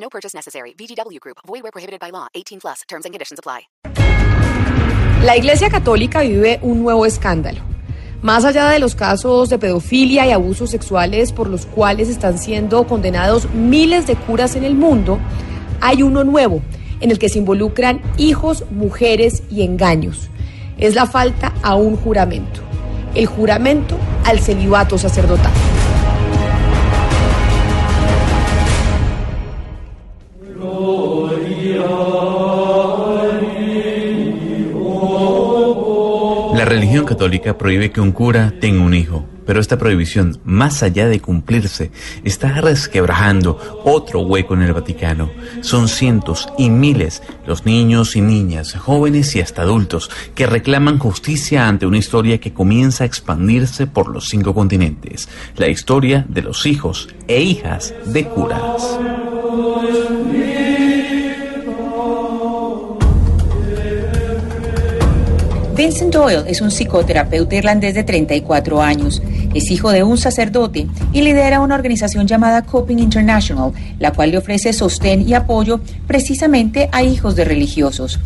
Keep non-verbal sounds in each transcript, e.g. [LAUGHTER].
No purchase necessary. VGW Group. Void where prohibited by law. 18 plus. Terms and conditions apply. La Iglesia Católica vive un nuevo escándalo. Más allá de los casos de pedofilia y abusos sexuales por los cuales están siendo condenados miles de curas en el mundo, hay uno nuevo en el que se involucran hijos, mujeres y engaños. Es la falta a un juramento. El juramento al celibato sacerdotal. Religión católica prohíbe que un cura tenga un hijo, pero esta prohibición, más allá de cumplirse, está resquebrajando otro hueco en el Vaticano. Son cientos y miles los niños y niñas, jóvenes y hasta adultos, que reclaman justicia ante una historia que comienza a expandirse por los cinco continentes, la historia de los hijos e hijas de curas. Vincent Doyle es un psicoterapeuta irlandés de 34 años. Es hijo de un sacerdote y lidera una organización llamada Coping International, la cual le ofrece sostén y apoyo precisamente a hijos de religiosos.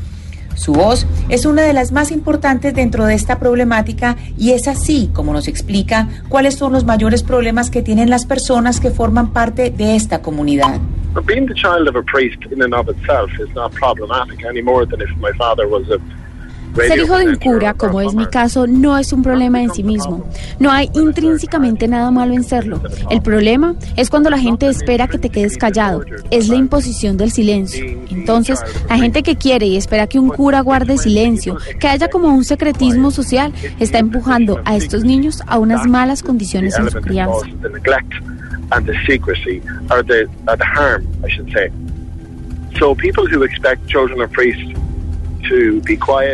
Su voz es una de las más importantes dentro de esta problemática y es así como nos explica cuáles son los mayores problemas que tienen las personas que forman parte de esta comunidad. Being the child of a priest in and of itself is not problematic any more than if my father was a ser hijo de un cura, como es mi caso, no es un problema en sí mismo. No hay intrínsecamente nada malo en serlo. El problema es cuando la gente espera que te quedes callado. Es la imposición del silencio. Entonces, la gente que quiere y espera que un cura guarde silencio, que haya como un secretismo social, está empujando a estos niños a unas malas condiciones en su crianza. So people who expect children of priests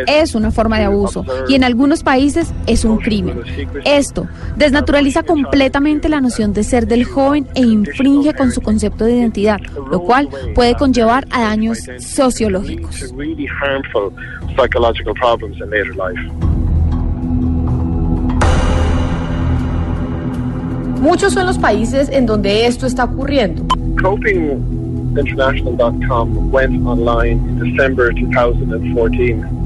es una forma de abuso y en algunos países es un crimen. Esto desnaturaliza completamente la noción de ser del joven e infringe con su concepto de identidad, lo cual puede conllevar a daños sociológicos. Muchos son los países en donde esto está ocurriendo. International.com went online in December 2014.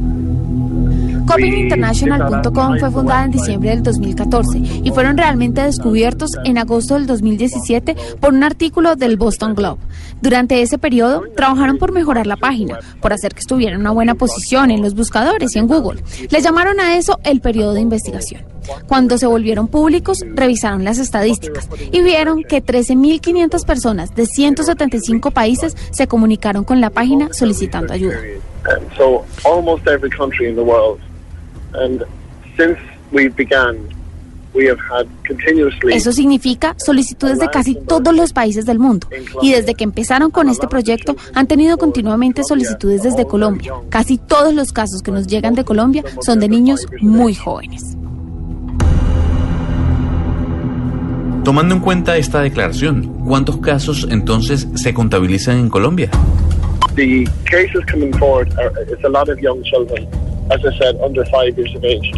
CopingInternational.com fue fundada en diciembre del 2014 y fueron realmente descubiertos en agosto del 2017 por un artículo del Boston Globe. Durante ese periodo trabajaron por mejorar la página, por hacer que estuviera en una buena posición en los buscadores y en Google. Le llamaron a eso el periodo de investigación. Cuando se volvieron públicos, revisaron las estadísticas y vieron que 13.500 personas de 175 países se comunicaron con la página solicitando ayuda. Eso significa solicitudes de casi todos los países del mundo. Y desde que empezaron con este proyecto, han tenido continuamente solicitudes desde Colombia. Casi todos los casos que nos llegan de Colombia son de niños muy jóvenes. Tomando en cuenta esta declaración, ¿cuántos casos entonces se contabilizan en Colombia? The cases coming forward are, it's a lot of young children, as I said, under five years of age.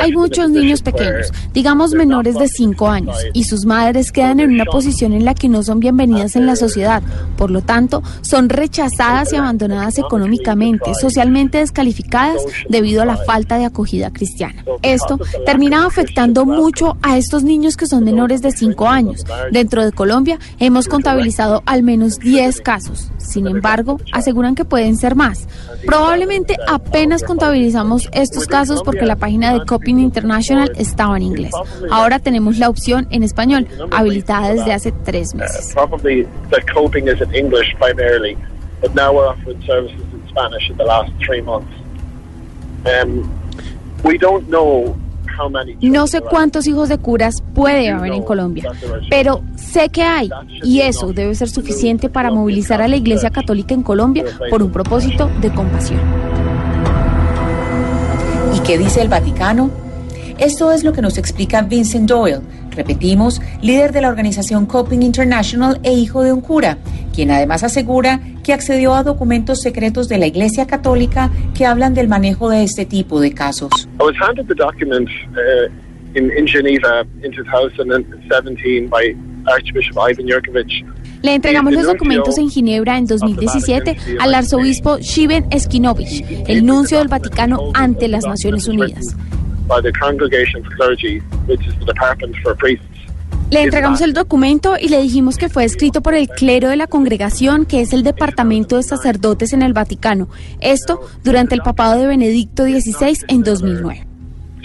Hay muchos niños pequeños, digamos menores de 5 años, y sus madres quedan en una posición en la que no son bienvenidas en la sociedad. Por lo tanto, son rechazadas y abandonadas económicamente, socialmente descalificadas debido a la falta de acogida cristiana. Esto termina afectando mucho a estos niños que son menores de 5 años. Dentro de Colombia hemos contabilizado al menos 10 casos. Sin embargo, aseguran que pueden ser más. Probablemente apenas contabilizamos estos casos porque la página de Coping International estaba en inglés. Ahora tenemos la opción en español, habilitada desde hace tres meses. No sé cuántos hijos de curas puede haber en Colombia, pero sé que hay y eso debe ser suficiente para movilizar a la Iglesia Católica en Colombia por un propósito de compasión. ¿Y qué dice el Vaticano? Esto es lo que nos explica Vincent Doyle, repetimos, líder de la organización Coping International e hijo de un cura, quien además asegura que accedió a documentos secretos de la Iglesia Católica que hablan del manejo de este tipo de casos. I was handed the document uh, in, in Geneva in 2017 by Archbishop Ivan Yurkovich. Le entregamos los documentos en Ginebra en 2017 al arzobispo Shiven Eskinovich, el nuncio del Vaticano ante las Naciones Unidas. Le entregamos el documento y le dijimos que fue escrito por el clero de la congregación, que es el departamento de sacerdotes en el Vaticano. Esto durante el papado de Benedicto XVI en 2009.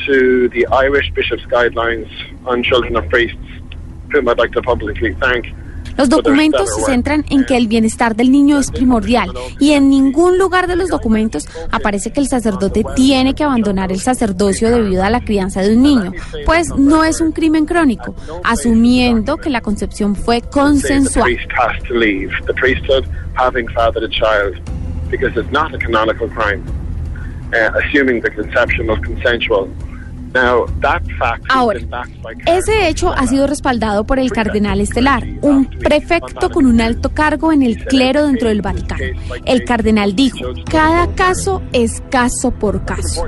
To the Irish Bishops' Guidelines on Children of Priests, whom I'd like to publicly thank. Los documentos se centran en que el bienestar del niño es primordial y en ningún lugar de los documentos aparece que el sacerdote tiene que abandonar el sacerdocio debido a la crianza de un niño, pues no es un crimen crónico, asumiendo que la concepción fue consensual. Because it's not a canonical crime, uh, assuming the conception was consensual. Ahora, ese hecho ha sido respaldado por el cardenal estelar, un prefecto con un alto cargo en el clero dentro del Vaticano. El cardenal dijo, cada caso es caso por caso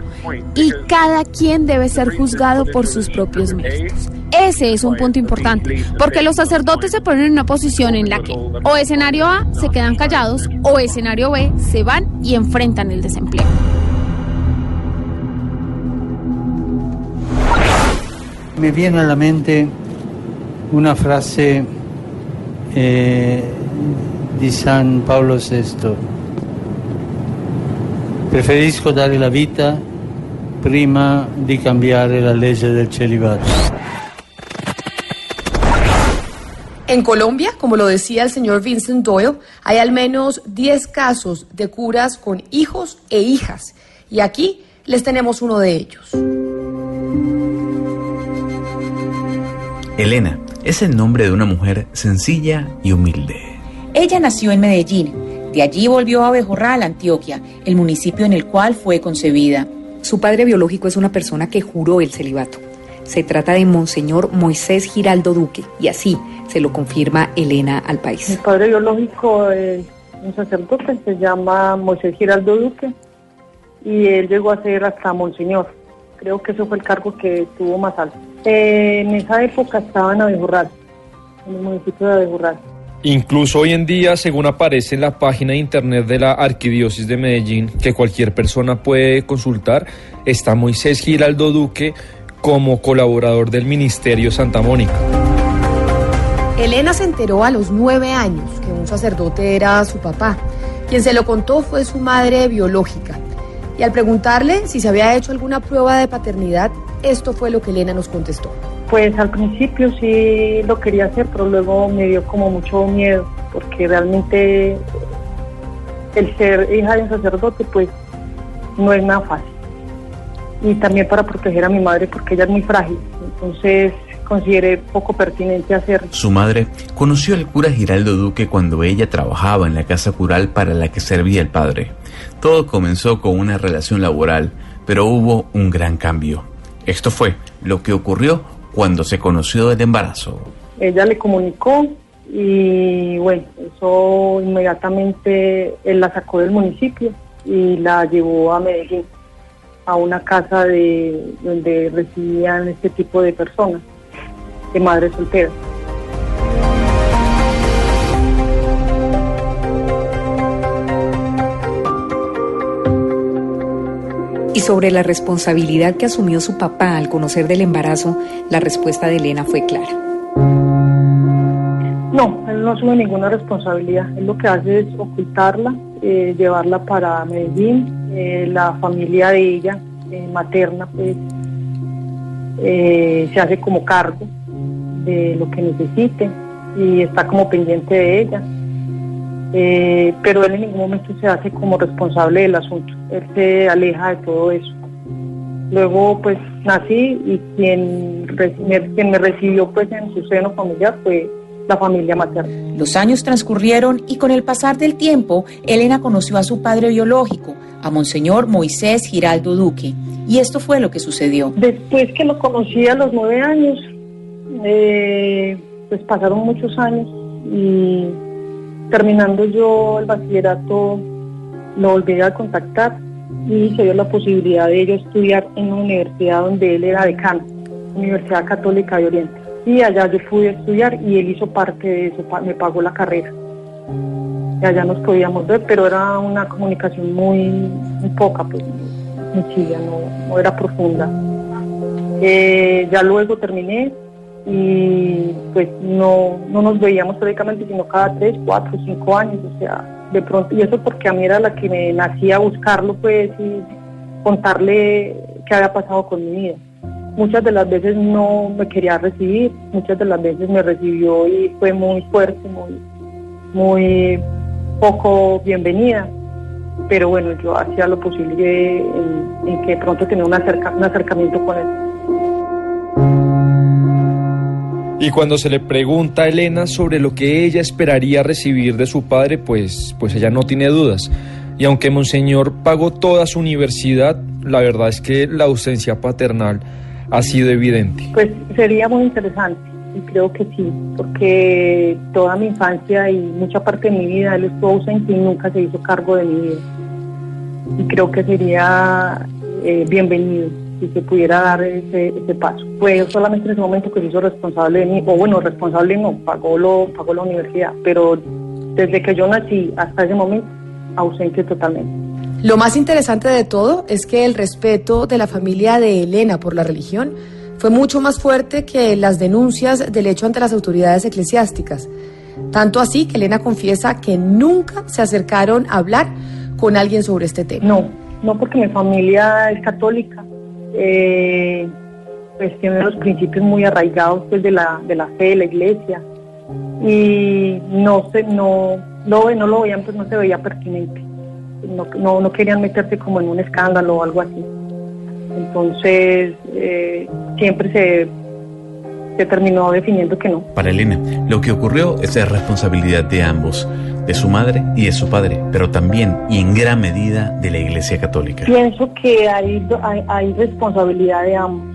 y cada quien debe ser juzgado por sus propios méritos. Ese es un punto importante, porque los sacerdotes se ponen en una posición en la que o escenario A se quedan callados o escenario B se van y enfrentan el desempleo. Me viene a la mente una frase eh, di San Paolo VI. Preferisco dare la vita prima di cambiare la legge del celibato. En Colombia, como lo decía el señor Vincent Doyle, hay al menos 10 casos de curas con hijos e hijas. Y aquí les tenemos uno de ellos. Elena es el nombre de una mujer sencilla y humilde. Ella nació en Medellín. De allí volvió a Bejorral, Antioquia, el municipio en el cual fue concebida. Su padre biológico es una persona que juró el celibato. Se trata de Monseñor Moisés Giraldo Duque y así se lo confirma Elena al Mi país. padre biológico es un sacerdote, se llama Moisés Giraldo Duque y él llegó a ser hasta Monseñor. Creo que eso fue el cargo que tuvo más alto. Eh, en esa época estaba en Abejorral, en el municipio de Abejorral. Incluso hoy en día, según aparece en la página de internet de la Arquidiócesis de Medellín, que cualquier persona puede consultar, está Moisés Giraldo Duque como colaborador del Ministerio Santa Mónica. Elena se enteró a los nueve años que un sacerdote era su papá. Quien se lo contó fue su madre biológica. Y al preguntarle si se había hecho alguna prueba de paternidad, esto fue lo que Elena nos contestó. Pues al principio sí lo quería hacer, pero luego me dio como mucho miedo, porque realmente el ser hija de un sacerdote pues no es nada fácil. Y también para proteger a mi madre porque ella es muy frágil, entonces consideré poco pertinente hacerlo. Su madre conoció al cura Giraldo Duque cuando ella trabajaba en la casa cural para la que servía el padre. Todo comenzó con una relación laboral, pero hubo un gran cambio. Esto fue lo que ocurrió cuando se conoció del embarazo. Ella le comunicó y bueno, eso inmediatamente él la sacó del municipio y la llevó a Medellín, a una casa de donde recibían este tipo de personas, de madres solteras. Y sobre la responsabilidad que asumió su papá al conocer del embarazo, la respuesta de Elena fue clara. No, él no asume ninguna responsabilidad. Él lo que hace es ocultarla, eh, llevarla para Medellín. Eh, la familia de ella, eh, materna, pues se hace como cargo de lo que necesite y está como pendiente de ella. Eh, pero él en ningún momento se hace como responsable del asunto. Él se aleja de todo eso. Luego pues nací y quien, quien me recibió pues en su seno familiar fue la familia materna. Los años transcurrieron y con el pasar del tiempo, Elena conoció a su padre biológico, a Monseñor Moisés Giraldo Duque. Y esto fue lo que sucedió. Después que lo conocí a los nueve años, eh, pues pasaron muchos años y terminando yo el bachillerato lo volví a contactar y se dio la posibilidad de yo estudiar en una universidad donde él era decano, Universidad Católica de Oriente. Y allá yo pude estudiar y él hizo parte de eso, me pagó la carrera. Y allá nos podíamos ver, pero era una comunicación muy, muy poca, pues, sencilla, no, no era profunda. Eh, ya luego terminé y pues no, no nos veíamos prácticamente sino cada tres, cuatro, cinco años, o sea, de pronto, y eso porque a mí era la que me nacía buscarlo pues y contarle qué había pasado con mi vida. Muchas de las veces no me quería recibir, muchas de las veces me recibió y fue muy fuerte, muy, muy poco bienvenida, pero bueno, yo hacía lo posible en, que pronto tenía un, un acercamiento con él. Y cuando se le pregunta a Elena sobre lo que ella esperaría recibir de su padre, pues, pues ella no tiene dudas. Y aunque Monseñor pagó toda su universidad, la verdad es que la ausencia paternal ha sido evidente. Pues sería muy interesante y creo que sí, porque toda mi infancia y mucha parte de mi vida él estuvo ausente y nunca se hizo cargo de mi vida. Y creo que sería eh, bienvenido si se pudiera dar ese, paso. Fue solamente en ese momento que se hizo responsable de mí, o bueno, responsable no, pagó, lo, pagó la universidad, pero desde que yo nací hasta ese momento, ausente totalmente. Lo más interesante de todo es que el respeto de la familia de Elena por la religión fue mucho más fuerte que las denuncias del hecho ante las autoridades eclesiásticas. Tanto así que Elena confiesa que nunca se acercaron a hablar con alguien sobre este tema. No, no porque mi familia es católica eh, pues tiene los principios muy arraigados pues, de, la, de la fe de la iglesia y no se, no, no, no lo veían, pues no se veía pertinente. No, no, querían meterse como en un escándalo o algo así. Entonces, eh, siempre se, se terminó definiendo que no. Para Elena, lo que ocurrió es de responsabilidad de ambos de su madre y de su padre, pero también y en gran medida de la Iglesia Católica. Pienso que hay, hay, responsabilidad de ambos,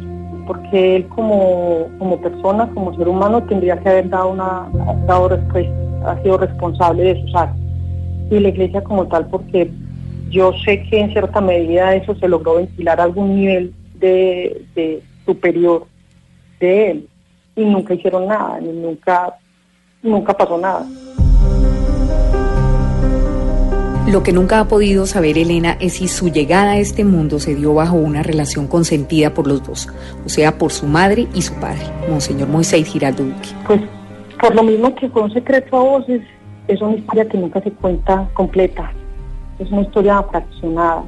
porque él como, como persona, como ser humano, tendría que haber dado una dado respuesta, ha sido responsable de sus actos. Y la Iglesia como tal, porque yo sé que en cierta medida eso se logró ventilar a algún nivel de, de superior de él y nunca hicieron nada, ni nunca, nunca pasó nada. Lo que nunca ha podido saber Elena es si su llegada a este mundo se dio bajo una relación consentida por los dos, o sea, por su madre y su padre, Monseñor Moisés Giraldo Duque. Pues por lo mismo que fue un secreto a voces, es una historia que nunca se cuenta completa, es una historia fraccionada.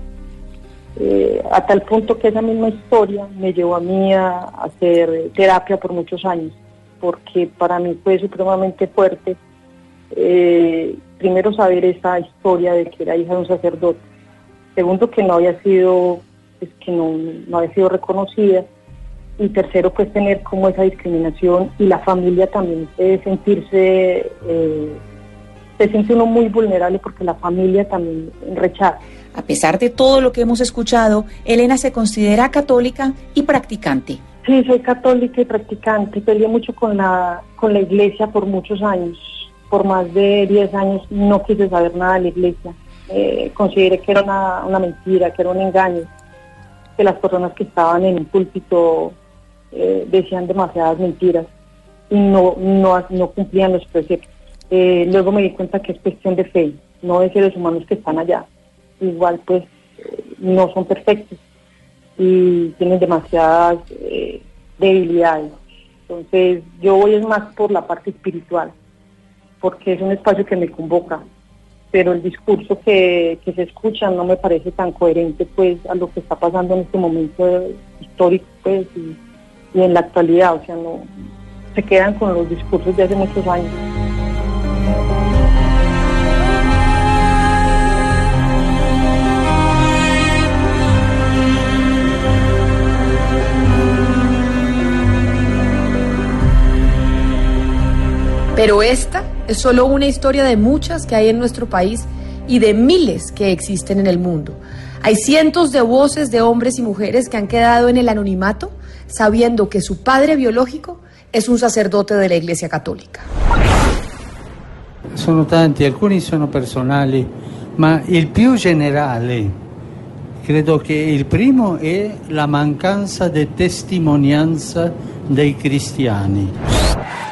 Eh, a tal punto que esa misma historia me llevó a mí a hacer terapia por muchos años, porque para mí fue supremamente fuerte. Eh, primero saber esa historia de que era hija de un sacerdote, segundo que no había sido, pues, que no, no había sido reconocida, y tercero pues tener como esa discriminación y la familia también de sentirse, eh, se siente uno muy vulnerable porque la familia también rechaza. A pesar de todo lo que hemos escuchado, Elena se considera católica y practicante. Sí, soy católica y practicante. Peleé mucho con la, con la iglesia por muchos años por más de 10 años no quise saber nada de la iglesia. Eh, consideré que era una, mentira, que era un engaño, que las personas que estaban en el púlpito eh, decían demasiadas mentiras y no, no, no cumplían los preceptos. Eh, luego me di cuenta que es cuestión de fe, no de seres humanos que están allá. Igual pues no son perfectos y tienen demasiadas debilidades. Entonces yo voy es más por la parte espiritual porque es un espacio que me convoca, pero el discurso que, se escucha no me parece tan coherente pues a lo que está pasando en este momento histórico pues y, y en la actualidad, o sea, no se quedan con los discursos de hace muchos años. Pero esta es solo una historia de muchas que hay en nuestro país y de miles que existen en el mundo. Hay cientos de voces de hombres y mujeres que han quedado en el anonimato sabiendo que su padre biológico es un sacerdote de la Iglesia Católica. Sono tanti, alcuni sono personali, ma il più generale credo che il primo è la mancanza di testimonianza dei cristiani.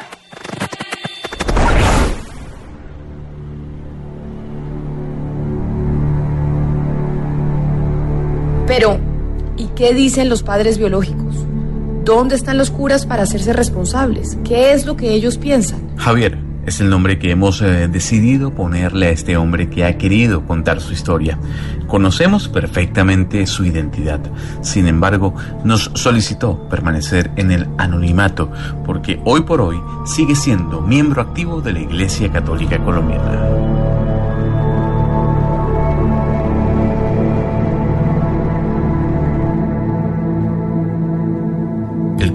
Qué dicen los padres biológicos? ¿Dónde están los curas para hacerse responsables? ¿Qué es lo que ellos piensan? Javier es el nombre que hemos eh, decidido ponerle a este hombre que ha querido contar su historia. Conocemos perfectamente su identidad. Sin embargo, nos solicitó permanecer en el anonimato porque hoy por hoy sigue siendo miembro activo de la Iglesia Católica Colombiana.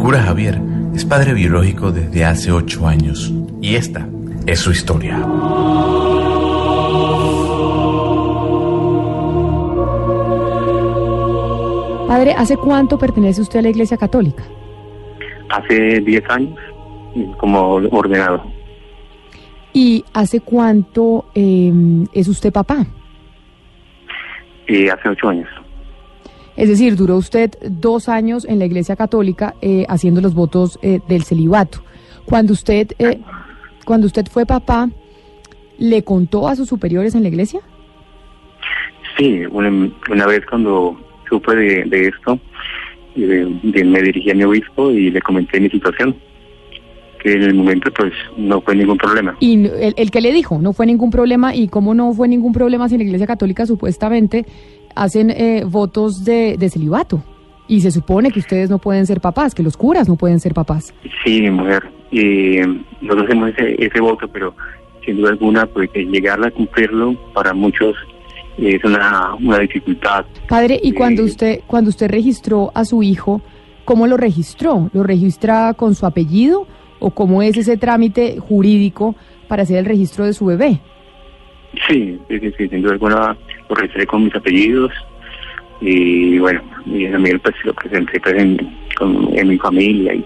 Cura Javier es padre biológico desde hace ocho años y esta es su historia. Padre, ¿hace cuánto pertenece usted a la Iglesia Católica? Hace diez años, como ordenado. ¿Y hace cuánto eh, es usted papá? Y hace ocho años. Es decir, duró usted dos años en la Iglesia Católica eh, haciendo los votos eh, del celibato. Cuando usted, eh, cuando usted fue papá, ¿le contó a sus superiores en la Iglesia? Sí, una, una vez cuando supe de, de esto, eh, de- me dirigí a mi obispo y le comenté mi situación. Que en el momento pues no fue ningún problema. Y el que le dijo, no fue ningún problema. ¿Y cómo no fue ningún problema si en la Iglesia Católica supuestamente hacen eh, votos de, de celibato? Y se supone que ustedes no pueden ser papás, que los curas no pueden ser papás. Sí, mi mujer. Y nosotros hacemos ese, ese voto, pero sin duda alguna, pues llegar a cumplirlo para muchos es una, una dificultad. Padre, y cuando usted cuando usted registró a su hijo, ¿cómo lo registró? ¿Lo registra con su apellido o cómo es ese trámite jurídico para hacer el registro de su bebé? Sí, sí, sí, sin duda alguna lo registré con mis apellidos y bueno, y también pues lo presenté pues, en, con- en mi familia y,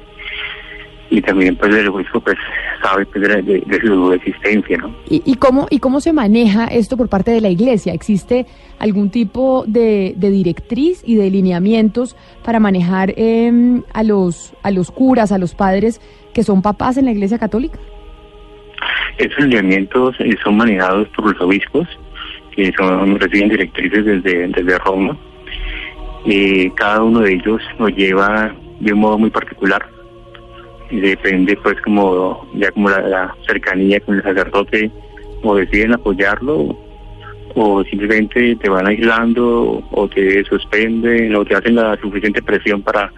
y también pues el obispo pues sabe pues, de, de- su existencia, ¿no? ¿Y, cómo y cómo se maneja esto por parte de la Iglesia? ¿Existe algún tipo de, de directriz y de lineamientos para manejar em, a los a los curas, a los padres que son papás en la Iglesia Católica? Esos lineamientos eh, son manejados por los obispos, que son reciben directrices desde, desde Roma. Eh, cada uno de ellos lo lleva de un modo muy particular. Depende pues como ya como la, la cercanía con el sacerdote o deciden apoyarlo o simplemente te van aislando o te suspenden o te hacen la suficiente presión para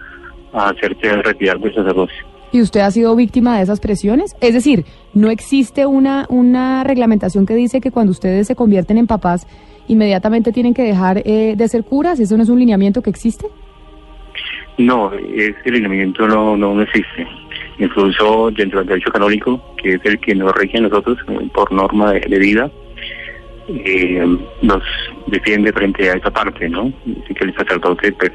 hacerte retirar del sacerdocio. ¿Y usted ha sido víctima de esas presiones? Es decir, ¿no existe una, una reglamentación que dice que cuando ustedes se convierten en papás, inmediatamente tienen que dejar eh, de ser curas? ¿Eso no es un lineamiento que existe? No, ese lineamiento no, no, existe. Incluso dentro del derecho canónico, que es el que nos rige a nosotros eh, por norma de, de vida, eh, nos defiende frente a esa parte, ¿no? Así que el sacerdote, pues,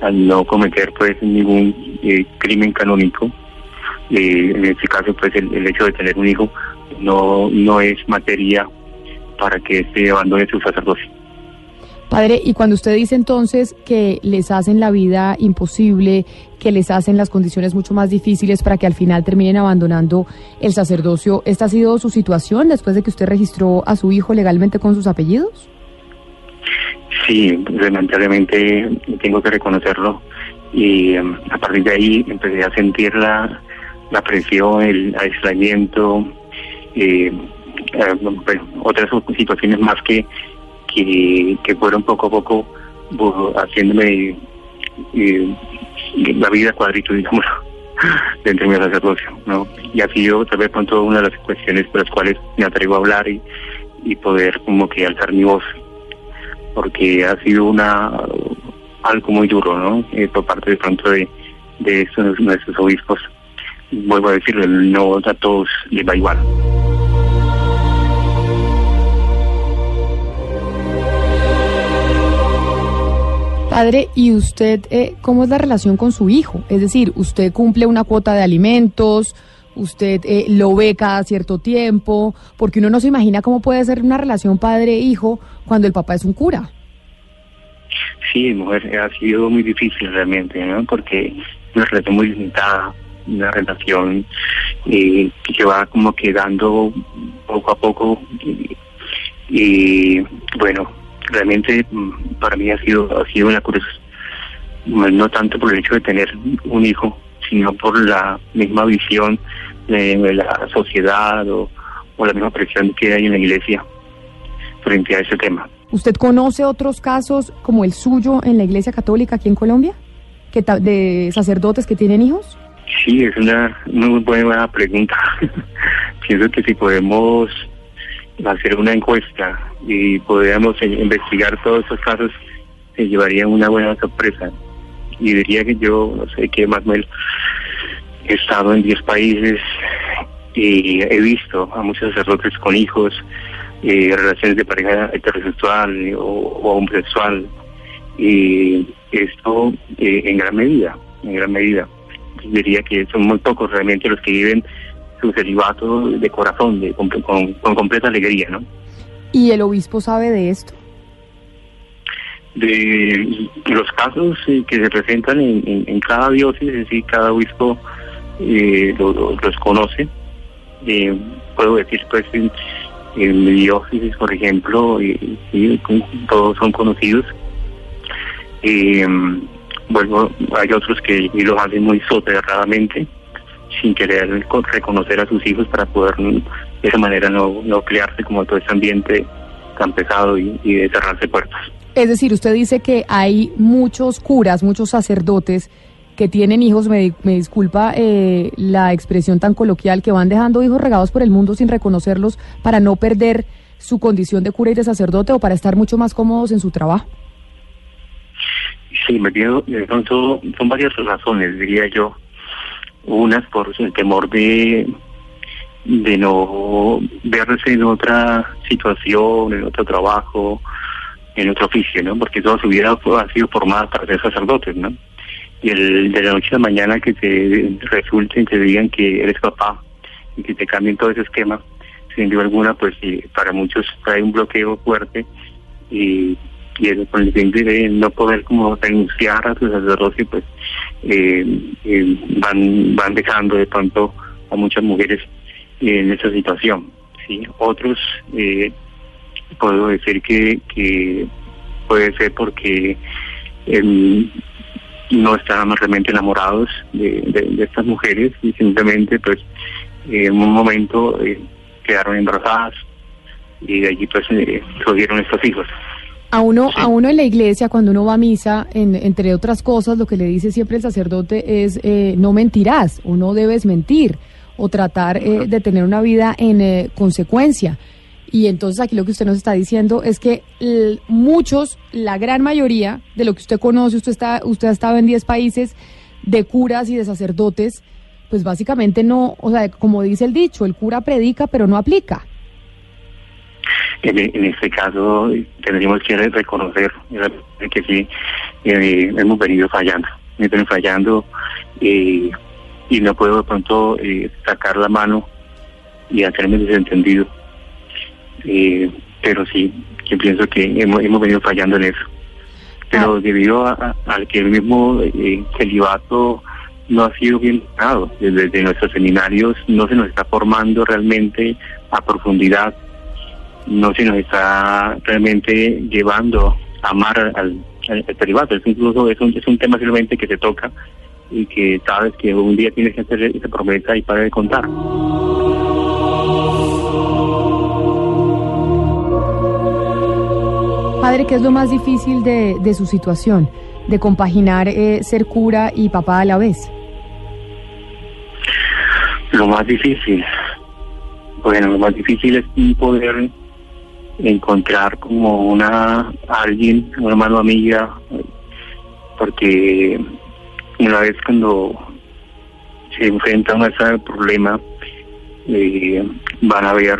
al no cometer pues ningún eh, crimen canónico, eh, en este caso, pues, el, el hecho de tener un hijo no, no es materia para que se abandone su sacerdocio. Padre, y cuando usted dice entonces que les hacen la vida imposible, que les hacen las condiciones mucho más difíciles para que al final terminen abandonando el sacerdocio, ¿esta ha sido su situación después de que usted registró a su hijo legalmente con sus apellidos? Sí, lamentablemente tengo que reconocerlo. Y em, a partir de ahí empecé a sentir la, la presión, el aislamiento, eh, eh, bueno, otras situaciones más que, que, que fueron poco a poco bu- haciéndome eh, la vida cuadrito, digamos, [LAUGHS] dentro de mi sacerdocio. ¿no? Y ha sido tal vez pronto una de las cuestiones por las cuales me atrevo a hablar y, y poder como que alzar mi voz porque ha sido una algo muy duro, ¿no? Por parte de pronto de, de nuestros obispos, vuelvo a decirlo, no a todos les va igual. Padre, ¿y usted eh, cómo es la relación con su hijo? Es decir, ¿usted cumple una cuota de alimentos? ¿Usted eh, lo ve cada cierto tiempo? Porque uno no se imagina cómo puede ser una relación padre-hijo cuando el papá es un cura. Sí, mujer, ha sido muy difícil realmente, ¿no? Porque es una relación muy limitada, una relación eh, que va como quedando poco a poco. y bueno, realmente mm, para mí ha sido ha sido una cruz no tanto por el hecho de tener un hijo sino por la misma visión de, la sociedad o, la misma presión que hay en la iglesia frente a ese tema. ¿Usted conoce otros casos como el suyo en la iglesia católica aquí en Colombia? que ¿De sacerdotes que tienen hijos? Sí, es una muy buena pregunta. [LAUGHS] Pienso que si podemos hacer una encuesta y podríamos investigar todos esos casos, se llevaría una buena sorpresa. Y diría que yo, no sé qué, Manuel, he estado en 10 países y he visto a muchos sacerdotes con hijos, eh, relaciones de pareja heterosexual o, homosexual, y esto eh, en gran medida, en gran medida. Diría que son muy pocos realmente los que viven su celibato de corazón, de, con, completa alegría, ¿no? ¿Y el obispo sabe de esto? De los casos eh, que se presentan en, cada diócesis, es decir, cada obispo eh, los conoce. Eh, puedo decir, pues, en, mi diócesis, por ejemplo, y, todos son conocidos. Bueno, hay otros que los hacen muy soterradamente sin querer reconocer a sus hijos para poder de esa manera no, no crearse como todo ese ambiente tan pesado y, de cerrarse puertas. Es decir, usted dice que hay muchos curas, muchos sacerdotes que tienen hijos, me, me disculpa eh, la expresión tan coloquial, que van dejando hijos regados por el mundo sin reconocerlos para no perder su condición de cura y de sacerdote o para estar mucho más cómodos en su trabajo. Sí, me pido, son, varias razones, diría yo unas por el temor de de no verse en otra situación, en otro trabajo, en otro oficio, ¿no? Porque toda su vida ha sido formada para ser sacerdotes, ¿no? Y el de la noche a la mañana que te resulten, te digan que eres papá y que te cambien todo ese esquema, sin duda alguna, pues para muchos trae un bloqueo fuerte y y con el fin de no poder como renunciar a su sacerdocio, pues eh, eh, van, van dejando de pronto a muchas mujeres en esa situación. ¿sí? Otros, eh, puedo decir que, que puede ser porque em, no estaban realmente enamorados de, de, estas mujeres y simplemente pues en un momento quedaron embarazadas y de allí pues surgieron estos hijos. A uno, a uno en la iglesia, cuando uno va a misa, entre otras cosas, lo que le dice siempre el sacerdote es eh, no mentirás o no debes mentir o tratar eh, de tener una vida en eh, consecuencia. Y entonces aquí lo que usted nos está diciendo es que muchos, la gran mayoría de lo que usted conoce, usted está, usted ha estado en 10 países de curas y de sacerdotes, pues básicamente no, o sea, como dice el dicho, el cura predica pero no aplica. En, este caso tendríamos que reconocer que sí, eh, hemos venido fallando, hemos venido fallando eh, y no puedo de pronto eh, sacar la mano y hacerme desentendido. pero sí, yo pienso que hemos, hemos venido fallando en eso. Pero ah. debido a, que el mismo celibato no ha sido bien dado, desde nuestros seminarios no se nos está formando realmente a profundidad no se nos está realmente llevando a amar al, al, Es incluso es un, es un tema simplemente que se toca y que sabes que un día tienes que hacer esa promesa y para de contar. Padre, ¿qué es lo más difícil de, de su situación, de compaginar eh, ser cura y papá a la vez? Lo más difícil, bueno, lo más difícil es poder encontrar como una alguien, una mano amiga, porque una vez cuando se enfrentan a ese problema, eh, van a haber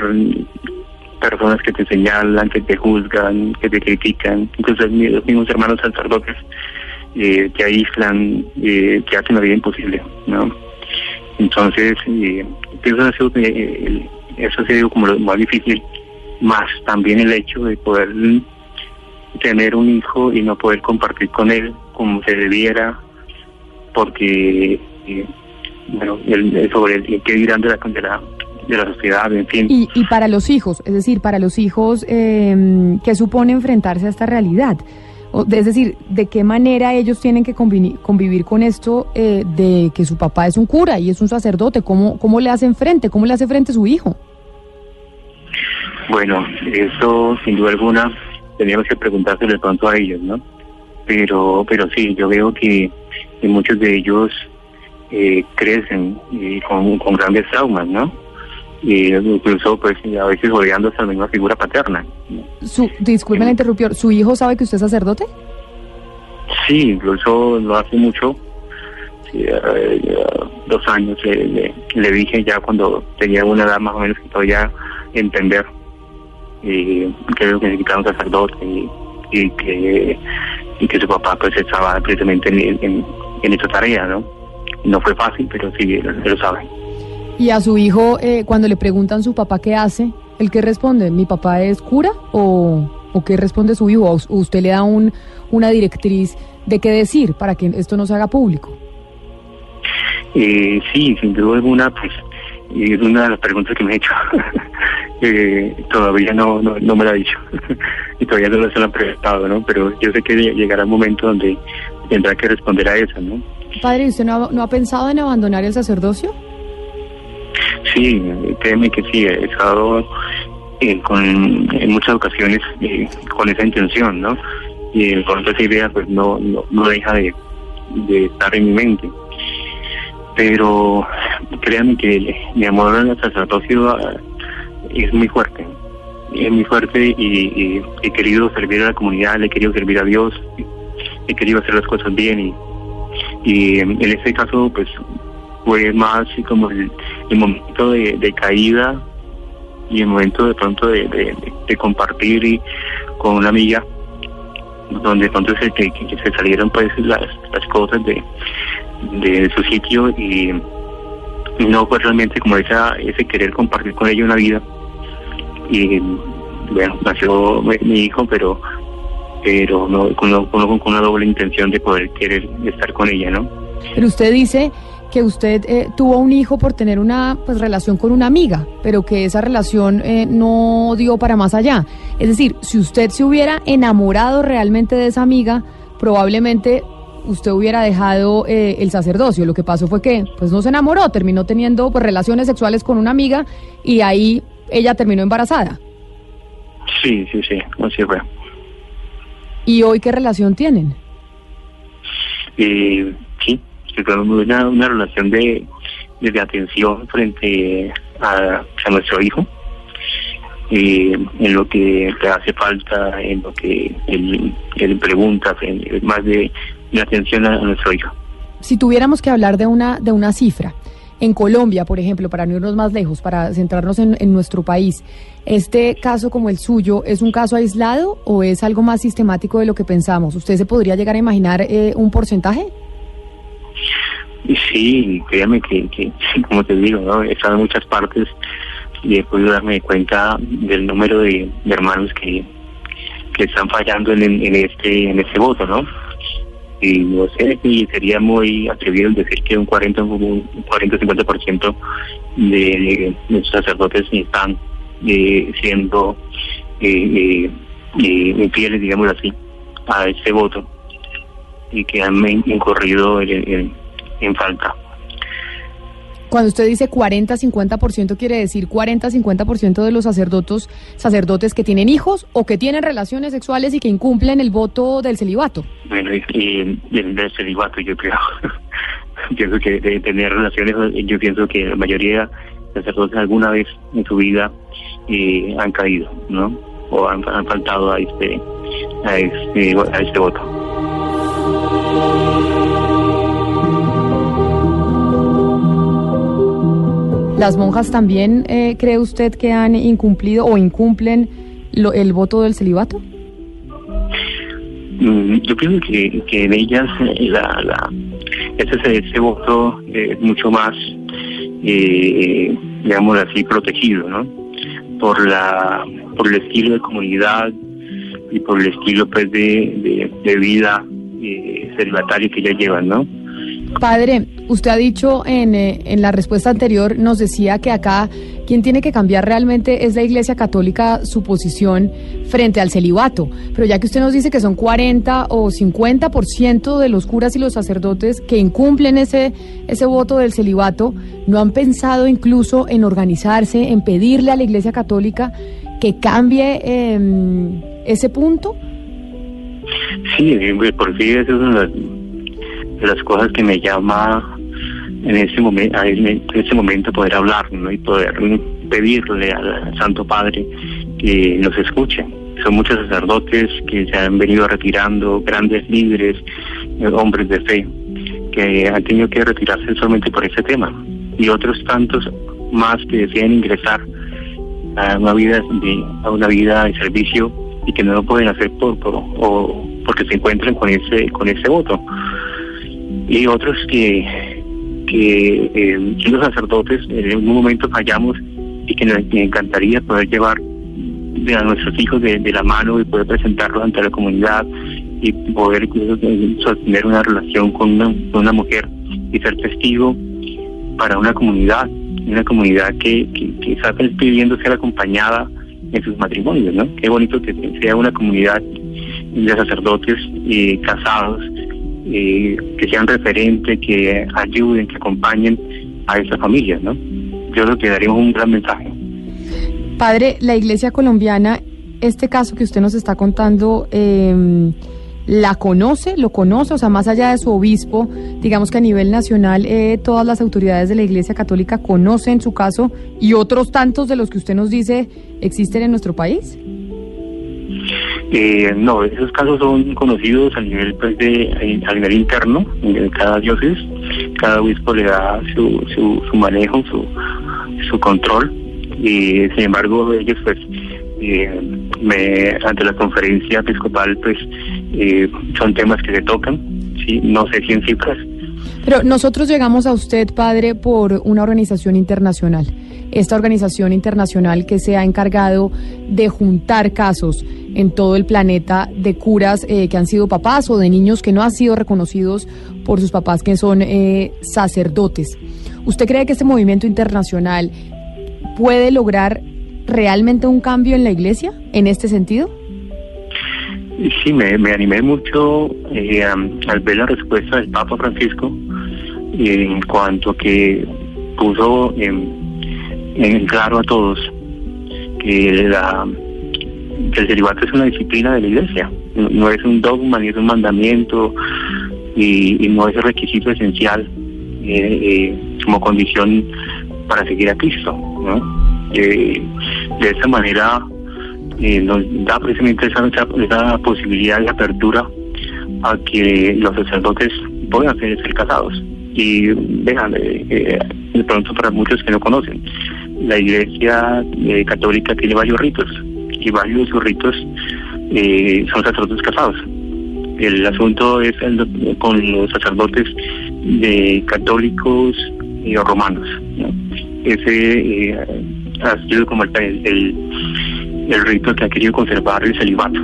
personas que te señalan, que te juzgan, que te critican, incluso los mismos hermanos sacerdotes eh, te aíslan, eh, te hacen la vida imposible, ¿no? Entonces, eh, eso ha sido, eh, eso ha sido como lo más difícil, más también el hecho de poder tener un hijo y no poder compartir con él como se debiera, porque, eh, bueno, el, sobre el que dirán de la, de la, de la sociedad, en fin. Y, y para los hijos, es decir, para los hijos, eh, ¿qué supone enfrentarse a esta realidad? O, es decir, ¿de qué manera ellos tienen que convivir, convivir con esto eh, de que su papá es un cura y es un sacerdote? ¿Cómo, ¿Cómo le hacen frente? ¿Cómo le hace frente su hijo? Bueno, eso sin duda alguna teníamos que preguntárselo de pronto a ellos, ¿no? Pero, pero sí, yo veo que, que muchos de ellos eh, crecen eh, con, con grandes traumas, ¿no? Y incluso, pues, a veces odiando hasta la misma figura paterna. Su, disculpe la interrupción, ¿su hijo sabe que usted es sacerdote? Sí, incluso lo hace mucho. Sí, eh, dos años le, le, le dije ya cuando tenía una edad más o menos que podía entender y creo que necesitaba un sacerdote y, y, que y que su papá pues estaba precisamente en, en, en esa tarea, ¿no? No fue fácil, pero sí, lo sabe. Y a su hijo, eh, cuando le preguntan su papá qué hace, ¿el qué responde? ¿Mi papá es cura? ¿O, o qué responde su hijo? ¿O usted le da un, una directriz de qué decir para que esto no se haga público? Eh, sí, sin duda alguna, pues es una de las preguntas que me he hecho. [LAUGHS] eh, todavía no, no, no, me la ha dicho [LAUGHS] y todavía no se lo han preguntado, ¿no? Pero yo sé que llegará un momento donde tendrá que responder a eso, ¿no? Padre, ¿usted no ha, no ha pensado en abandonar el sacerdocio? Sí, créeme que sí, he estado eh, con, en muchas ocasiones eh, con esa intención, ¿no? Y con esa idea pues no, no, no deja de, de estar en mi mente pero créanme que mi amor al sacerdocio es muy fuerte, es muy fuerte y, he querido servir a la comunidad, he querido servir a Dios, he querido hacer las cosas bien y, y en este caso pues fue más como el, momento de, de, caída y el momento de pronto de, de, de compartir y, con una amiga donde pronto se, se salieron pues las, las cosas de, de su sitio y no fue realmente como esa, ese querer compartir con ella una vida y bueno nació mi hijo pero pero no con, con una doble intención de poder querer estar con ella no pero usted dice que usted eh, tuvo un hijo por tener una pues relación con una amiga, pero que esa relación eh, no dio para más allá. Es decir, si usted se hubiera enamorado realmente de esa amiga, probablemente usted hubiera dejado eh, el sacerdocio. Lo que pasó fue que pues no se enamoró, terminó teniendo pues, relaciones sexuales con una amiga y ahí ella terminó embarazada. Sí, sí, sí, así fue. ¿Y hoy qué relación tienen? Eh, sí, una, una relación de, de, atención frente a, a nuestro hijo. Eh, en lo que le hace falta, en lo que él, él pregunta, más de, de atención a, a nuestro hijo. Si tuviéramos que hablar de una, de una cifra, en Colombia, por ejemplo, para no irnos más lejos, para centrarnos en, en, nuestro país, ¿este caso como el suyo es un caso aislado o es algo más sistemático de lo que pensamos? ¿Usted se podría llegar a imaginar eh, un porcentaje? Sí, créame que, que, [LAUGHS] como te digo, ¿no? he estado en muchas partes y he podido darme cuenta del número de, hermanos que, que están fallando en, en, este en este voto, ¿no? Y no sé si sería muy atrevido decir que un 40 un 40 50% de los sacerdotes están eh, siendo eh, eh, infieles, digamos así, a este voto y que han incurrido en falta. Cuando usted dice 40-50%, quiere decir 40-50% de los sacerdotes, sacerdotes que tienen hijos o que tienen relaciones sexuales y que incumplen el voto del celibato. Bueno, y, y del, celibato yo creo. [LAUGHS] pienso que tener relaciones, yo pienso que la mayoría de sacerdotes alguna vez en su vida eh, han caído, ¿no? O han, han faltado a este, a este, a este voto. ¿Las monjas también eh, cree usted que han incumplido o incumplen el voto del celibato? Mm, yo pienso que, en ellas eh, la, la, ese, ese voto es mucho más, eh, digamos así, protegido, ¿no? Por, la, por el estilo de comunidad y por el estilo pues de, de, vida eh, celibatario que ya llevan, ¿no? Padre, usted ha dicho en, eh, en, la respuesta anterior, nos decía que acá quien tiene que cambiar realmente es la Iglesia Católica su posición frente al celibato. Pero ya que usted nos dice que son 40 o 50% de los curas y los sacerdotes que incumplen ese, ese voto del celibato, ¿no han pensado incluso en organizarse, en pedirle a la Iglesia Católica que cambie em, ese punto? Sí, por sí eso es de las cosas que me llama en este momento, en este momento poder hablar ¿no? y poder pedirle al Santo Padre que nos escuche. Son muchos sacerdotes que se han venido retirando, grandes líderes, eh, hombres de fe, que han tenido que retirarse solamente por ese tema. Y otros tantos más que desean ingresar a una vida de, a una vida de servicio y que no lo pueden hacer por, por o porque se encuentran con ese con ese voto y otros que, que eh, los sacerdotes en un momento fallamos y que nos encantaría poder llevar a nuestros hijos de, la mano y poder presentarlos ante la comunidad y poder sostener una relación con una, mujer y ser testigo para una comunidad, una comunidad que, que, está pidiendo ser acompañada en sus matrimonios, ¿no? Qué bonito que sea una comunidad de sacerdotes eh, casados eh, que sean referentes, que ayuden, que acompañen a esas familias, ¿no? Yo creo que daríamos un gran mensaje. Padre, la Iglesia colombiana, este caso que usted nos está contando, eh, ¿la conoce? ¿Lo conoce? O sea, más allá de su obispo, digamos que a nivel nacional eh, todas las autoridades de la Iglesia Católica conocen su caso y otros tantos de los que usted nos dice existen en nuestro país. Eh, no, esos casos son conocidos a nivel pues, de a nivel interno en cada diócesis. Cada obispo le da su, su, manejo, su, su control. Y sin embargo, ellos pues eh, me, ante la conferencia episcopal pues eh, son temas que se tocan. Sí, no sé si en cifras. Pero nosotros llegamos a usted, padre, por una organización internacional esta organización internacional que se ha encargado de juntar casos en todo el planeta de curas eh, que han sido papás o de niños que no han sido reconocidos por sus papás que son eh, sacerdotes. ¿Usted cree que este movimiento internacional puede lograr realmente un cambio en la iglesia en este sentido? Sí, me, animé mucho eh, al ver la respuesta del Papa Francisco en cuanto que puso en en claro a todos que, el celibato es una disciplina de la iglesia, no, es un dogma ni es un mandamiento y, no es el requisito esencial eh, eh, como condición para seguir a Cristo. Eh, de esta manera nos da precisamente esa, esa, posibilidad de apertura a que los sacerdotes puedan ser, casados. Y vean, de pronto para muchos que no conocen, la Iglesia eh, Católica tiene varios ritos y varios de sus ritos eh, son sacerdotes casados. El asunto es con los sacerdotes de católicos y romanos. Ese eh, ha sido como el, el, el rito que ha querido conservar el celibato.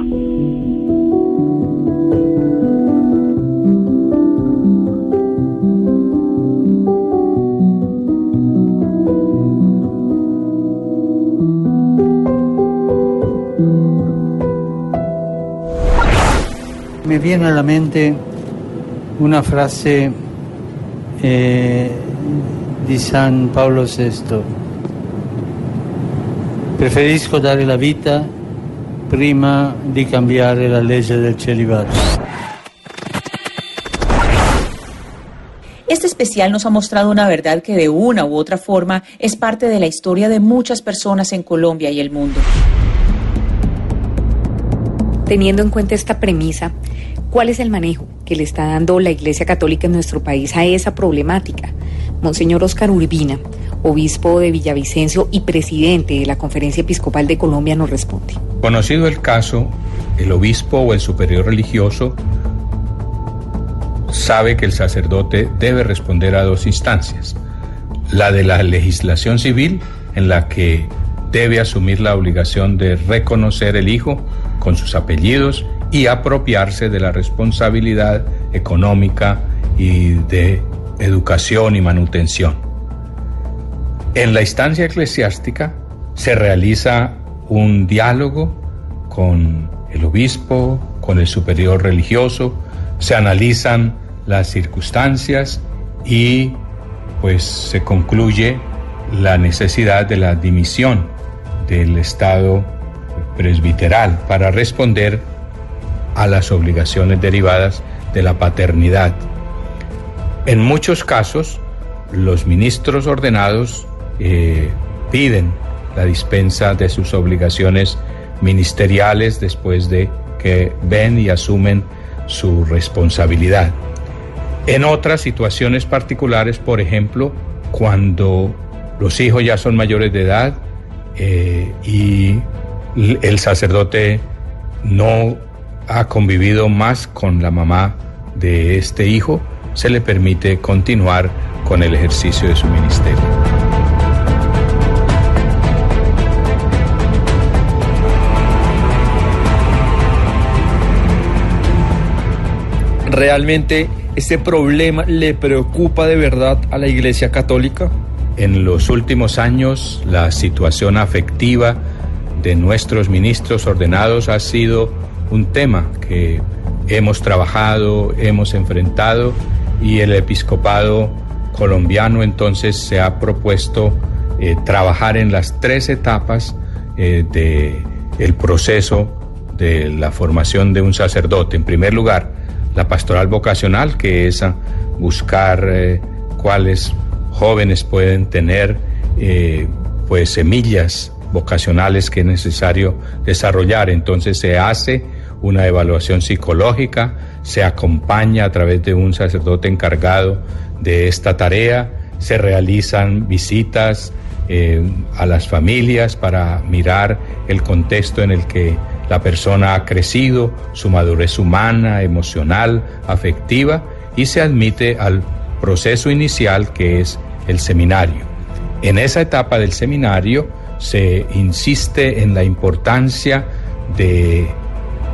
Me viene a la mente una frase eh, di San Paolo VI. Preferisco dare la vita prima di cambiare la legge del celibato. Este especial nos ha mostrado una verdad que de una u otra forma es parte de la historia de muchas personas en Colombia y el mundo. Teniendo en cuenta esta premisa, ¿Cuál es el manejo que le está dando la Iglesia Católica en nuestro país a esa problemática? Monseñor Oscar Urbina, obispo de Villavicencio y presidente de la Conferencia Episcopal de Colombia, nos responde. Conocido el caso, el obispo o el superior religioso sabe que el sacerdote debe responder a dos instancias. La de la legislación civil, en la que debe asumir la obligación de reconocer el hijo con sus apellidos y apropiarse de la responsabilidad económica y de educación y manutención. En la instancia eclesiástica se realiza un diálogo con el obispo, con el superior religioso, se analizan las circunstancias y pues se concluye la necesidad de la dimisión del Estado presbiteral para responder a las obligaciones derivadas de la paternidad. En muchos casos, los ministros ordenados eh, piden la dispensa de sus obligaciones ministeriales después de que ven y asumen su responsabilidad. En otras situaciones particulares, por ejemplo, cuando los hijos ya son mayores de edad eh, y el sacerdote no ha convivido más con la mamá de este hijo, se le permite continuar con el ejercicio de su ministerio. ¿Realmente este problema le preocupa de verdad a la Iglesia Católica? En los últimos años, la situación afectiva de nuestros ministros ordenados ha sido un tema que hemos trabajado, hemos enfrentado y el episcopado colombiano entonces se ha propuesto eh, trabajar en las tres etapas eh, del proceso de la formación de un sacerdote. En primer lugar, la pastoral vocacional, que es buscar eh, cuáles jóvenes pueden tener pues semillas vocacionales que es necesario desarrollar. Entonces se hace una evaluación psicológica, se acompaña a través de un sacerdote encargado de esta tarea, se realizan visitas eh, a las familias para mirar el contexto en el que la persona ha crecido, su madurez humana, emocional, afectiva, y se admite al proceso inicial que es el seminario. En esa etapa del seminario se insiste en la importancia de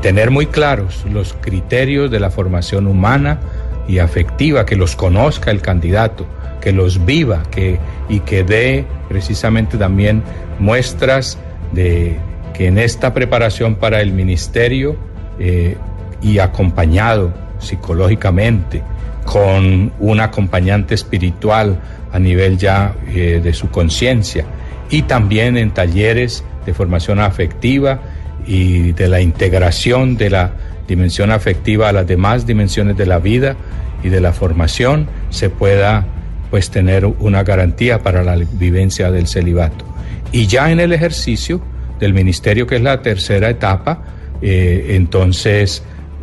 tener muy claros los criterios de la formación humana y afectiva, que los conozca el candidato, que los viva que, y que dé precisamente también muestras de que en esta preparación para el ministerio eh, y acompañado psicológicamente con un acompañante espiritual a nivel ya eh, de su conciencia y también en talleres de formación afectiva y de la integración de la dimensión afectiva a las demás dimensiones de la vida y de la formación se pueda pues tener una garantía para la vivencia del celibato. Y ya en el ejercicio del ministerio, que es la tercera etapa, eh, entonces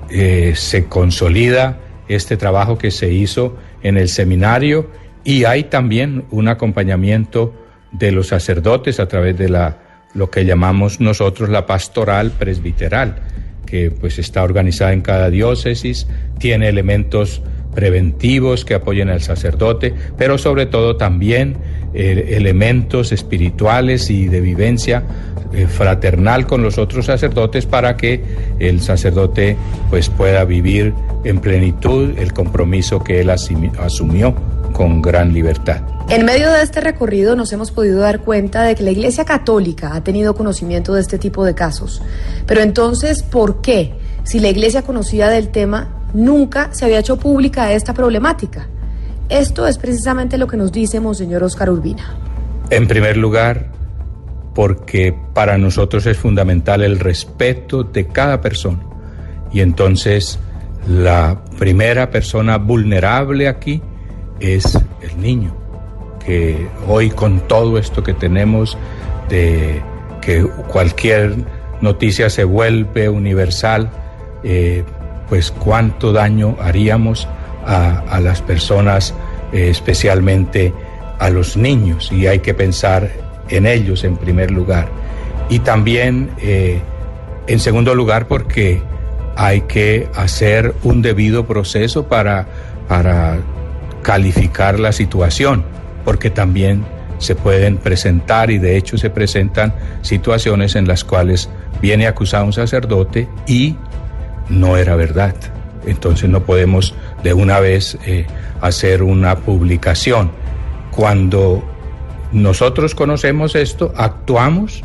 eh, se consolida este trabajo que se hizo en el seminario y hay también un acompañamiento de los sacerdotes a través de la lo que llamamos nosotros la pastoral presbiteral, que pues está organizada en cada diócesis, tiene elementos preventivos que apoyen al sacerdote, pero sobre todo también eh, elementos espirituales y de vivencia eh, fraternal con los otros sacerdotes para que el sacerdote pues pueda vivir en plenitud el compromiso que él asumió con gran libertad. En medio de este recorrido nos hemos podido dar cuenta de que la Iglesia Católica ha tenido conocimiento de este tipo de casos. Pero entonces, ¿por qué, si la Iglesia conocía del tema, nunca se había hecho pública esta problemática? Esto es precisamente lo que nos dice Monseñor Oscar Urbina. En primer lugar, porque para nosotros es fundamental el respeto de cada persona. Y entonces la primera persona vulnerable aquí es el niño que hoy con todo esto que tenemos de que cualquier noticia se vuelve universal, eh, pues cuánto daño haríamos a, las personas, eh, especialmente a los niños y hay que pensar en ellos en primer lugar. Y también, eh, en segundo lugar, porque hay que hacer un debido proceso para, para calificar la situación, porque también se pueden presentar y de hecho se presentan situaciones en las cuales viene acusado un sacerdote y no era verdad. Entonces no podemos de una vez eh, hacer una publicación. Cuando nosotros conocemos esto, actuamos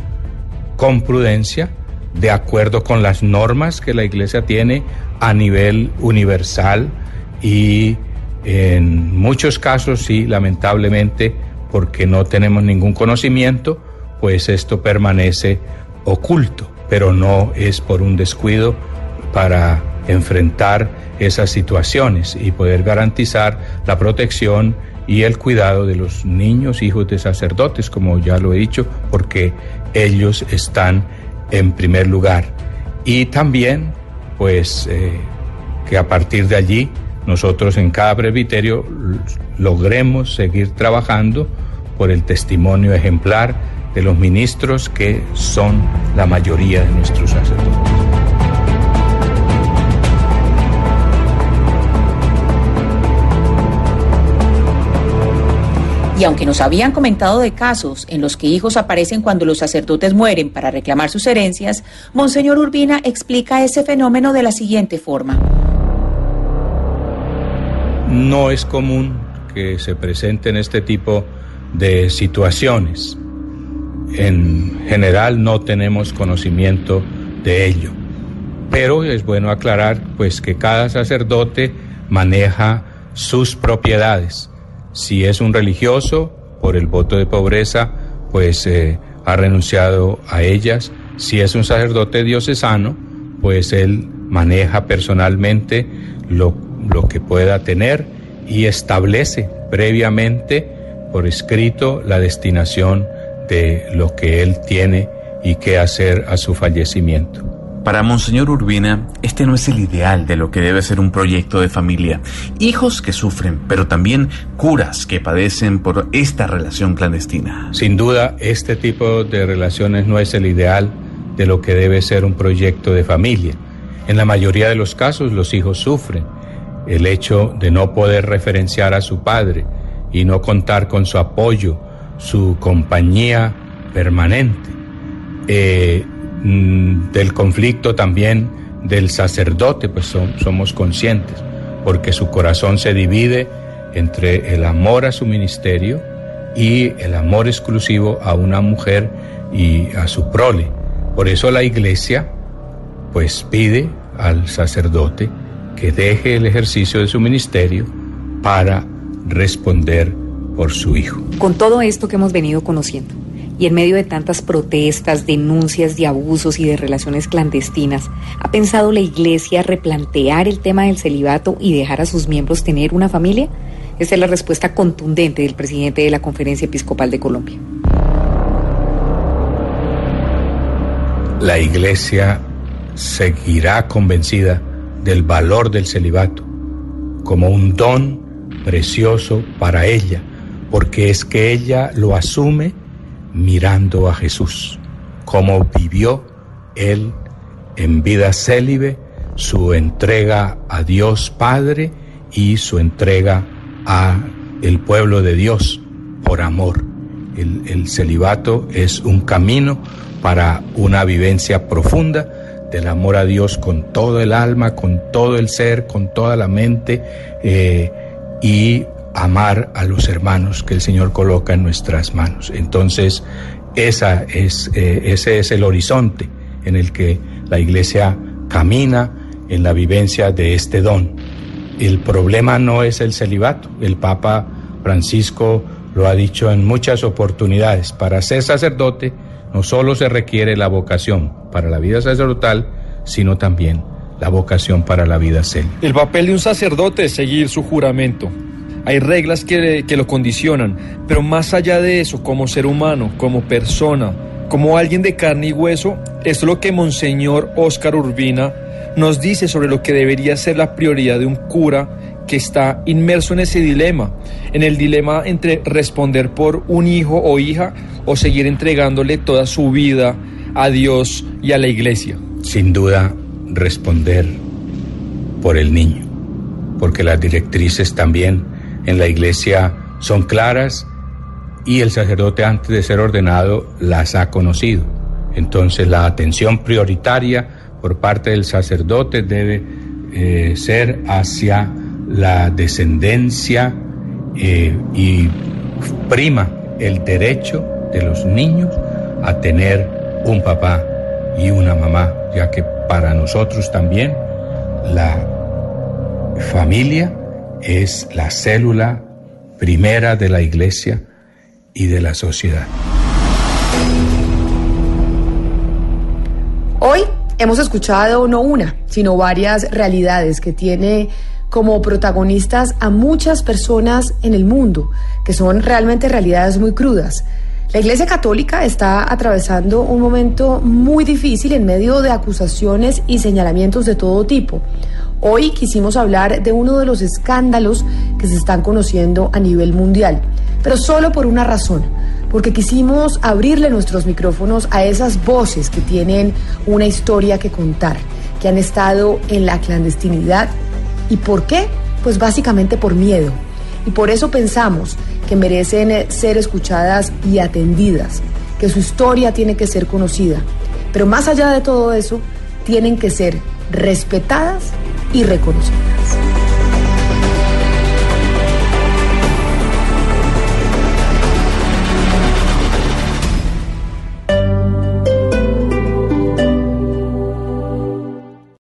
con prudencia, de acuerdo con las normas que la Iglesia tiene a nivel universal y en muchos casos, sí, lamentablemente, porque no tenemos ningún conocimiento, pues esto permanece oculto, pero no es por un descuido para enfrentar esas situaciones y poder garantizar la protección y el cuidado de los niños, hijos de sacerdotes, como ya lo he dicho, porque ellos están en primer lugar. Y también, pues, eh, que a partir de allí nosotros en cada presbiterio logremos seguir trabajando por el testimonio ejemplar de los ministros que son la mayoría de nuestros sacerdotes. Y aunque nos habían comentado de casos en los que hijos aparecen cuando los sacerdotes mueren para reclamar sus herencias, Monseñor Urbina explica ese fenómeno de la siguiente forma. No es común que se presenten este tipo de situaciones. En general no tenemos conocimiento de ello. Pero es bueno aclarar pues que cada sacerdote maneja sus propiedades si es un religioso, por el voto de pobreza, pues eh, ha renunciado a ellas. Si es un sacerdote diocesano, pues él maneja personalmente lo, lo que pueda tener y establece previamente por escrito la destinación de lo que él tiene y qué hacer a su fallecimiento. Para Monseñor Urbina, este no es el ideal de lo que debe ser un proyecto de familia. Hijos que sufren, pero también curas que padecen por esta relación clandestina. Sin duda, este tipo de relaciones no es el ideal de lo que debe ser un proyecto de familia. En la mayoría de los casos los hijos sufren. El hecho de no poder referenciar a su padre y no contar con su apoyo, su compañía permanente. Eh, Mm, del conflicto también del sacerdote, pues somos conscientes, porque su corazón se divide entre el amor a su ministerio y el amor exclusivo a una mujer y a su prole. Por eso la iglesia pues pide al sacerdote que deje el ejercicio de su ministerio para responder por su hijo. Con todo esto que hemos venido conociendo, y en medio de tantas protestas, denuncias de abusos y de relaciones clandestinas, ¿ha pensado la Iglesia replantear el tema del celibato y dejar a sus miembros tener una familia? Esa es la respuesta contundente del presidente de la Conferencia Episcopal de Colombia. La Iglesia seguirá convencida del valor del celibato como un don precioso para ella, porque es que ella lo asume mirando a Jesús, cómo vivió él en vida célibe su entrega a Dios Padre y su entrega a el pueblo de Dios por amor. El, el celibato es un camino para una vivencia profunda del amor a Dios con todo el alma, con todo el ser, con toda la mente eh, y amar a los hermanos que el Señor coloca en nuestras manos. Entonces, esa es, eh, ese es el horizonte en el que la Iglesia camina en la vivencia de este don. El problema no es el celibato. El Papa Francisco lo ha dicho en muchas oportunidades. Para ser sacerdote no solo se requiere la vocación para la vida sacerdotal, sino también la vocación para la vida célibe. El papel de un sacerdote es seguir su juramento, hay reglas que, lo condicionan, pero más allá de eso, como ser humano, como persona, como alguien de carne y hueso, esto es lo que Monseñor Óscar Urbina nos dice sobre lo que debería ser la prioridad de un cura que está inmerso en ese dilema, en el dilema entre responder por un hijo o hija o seguir entregándole toda su vida a Dios y a la iglesia. Sin duda, responder por el niño, porque las directrices también en la iglesia son claras y el sacerdote antes de ser ordenado las ha conocido. Entonces la atención prioritaria por parte del sacerdote debe eh, ser hacia la descendencia eh, y prima el derecho de los niños a tener un papá y una mamá, ya que para nosotros también la familia es la célula primera de la iglesia y de la sociedad. Hoy hemos escuchado no una, sino varias realidades que tiene como protagonistas a muchas personas en el mundo, que son realmente realidades muy crudas. La Iglesia Católica está atravesando un momento muy difícil en medio de acusaciones y señalamientos de todo tipo. Hoy quisimos hablar de uno de los escándalos que se están conociendo a nivel mundial, pero solo por una razón, porque quisimos abrirle nuestros micrófonos a esas voces que tienen una historia que contar, que han estado en la clandestinidad. ¿Y por qué? Pues básicamente por miedo. Y por eso pensamos que merecen ser escuchadas y atendidas, que su historia tiene que ser conocida. Pero más allá de todo eso, tienen que ser respetadas y reconocidas.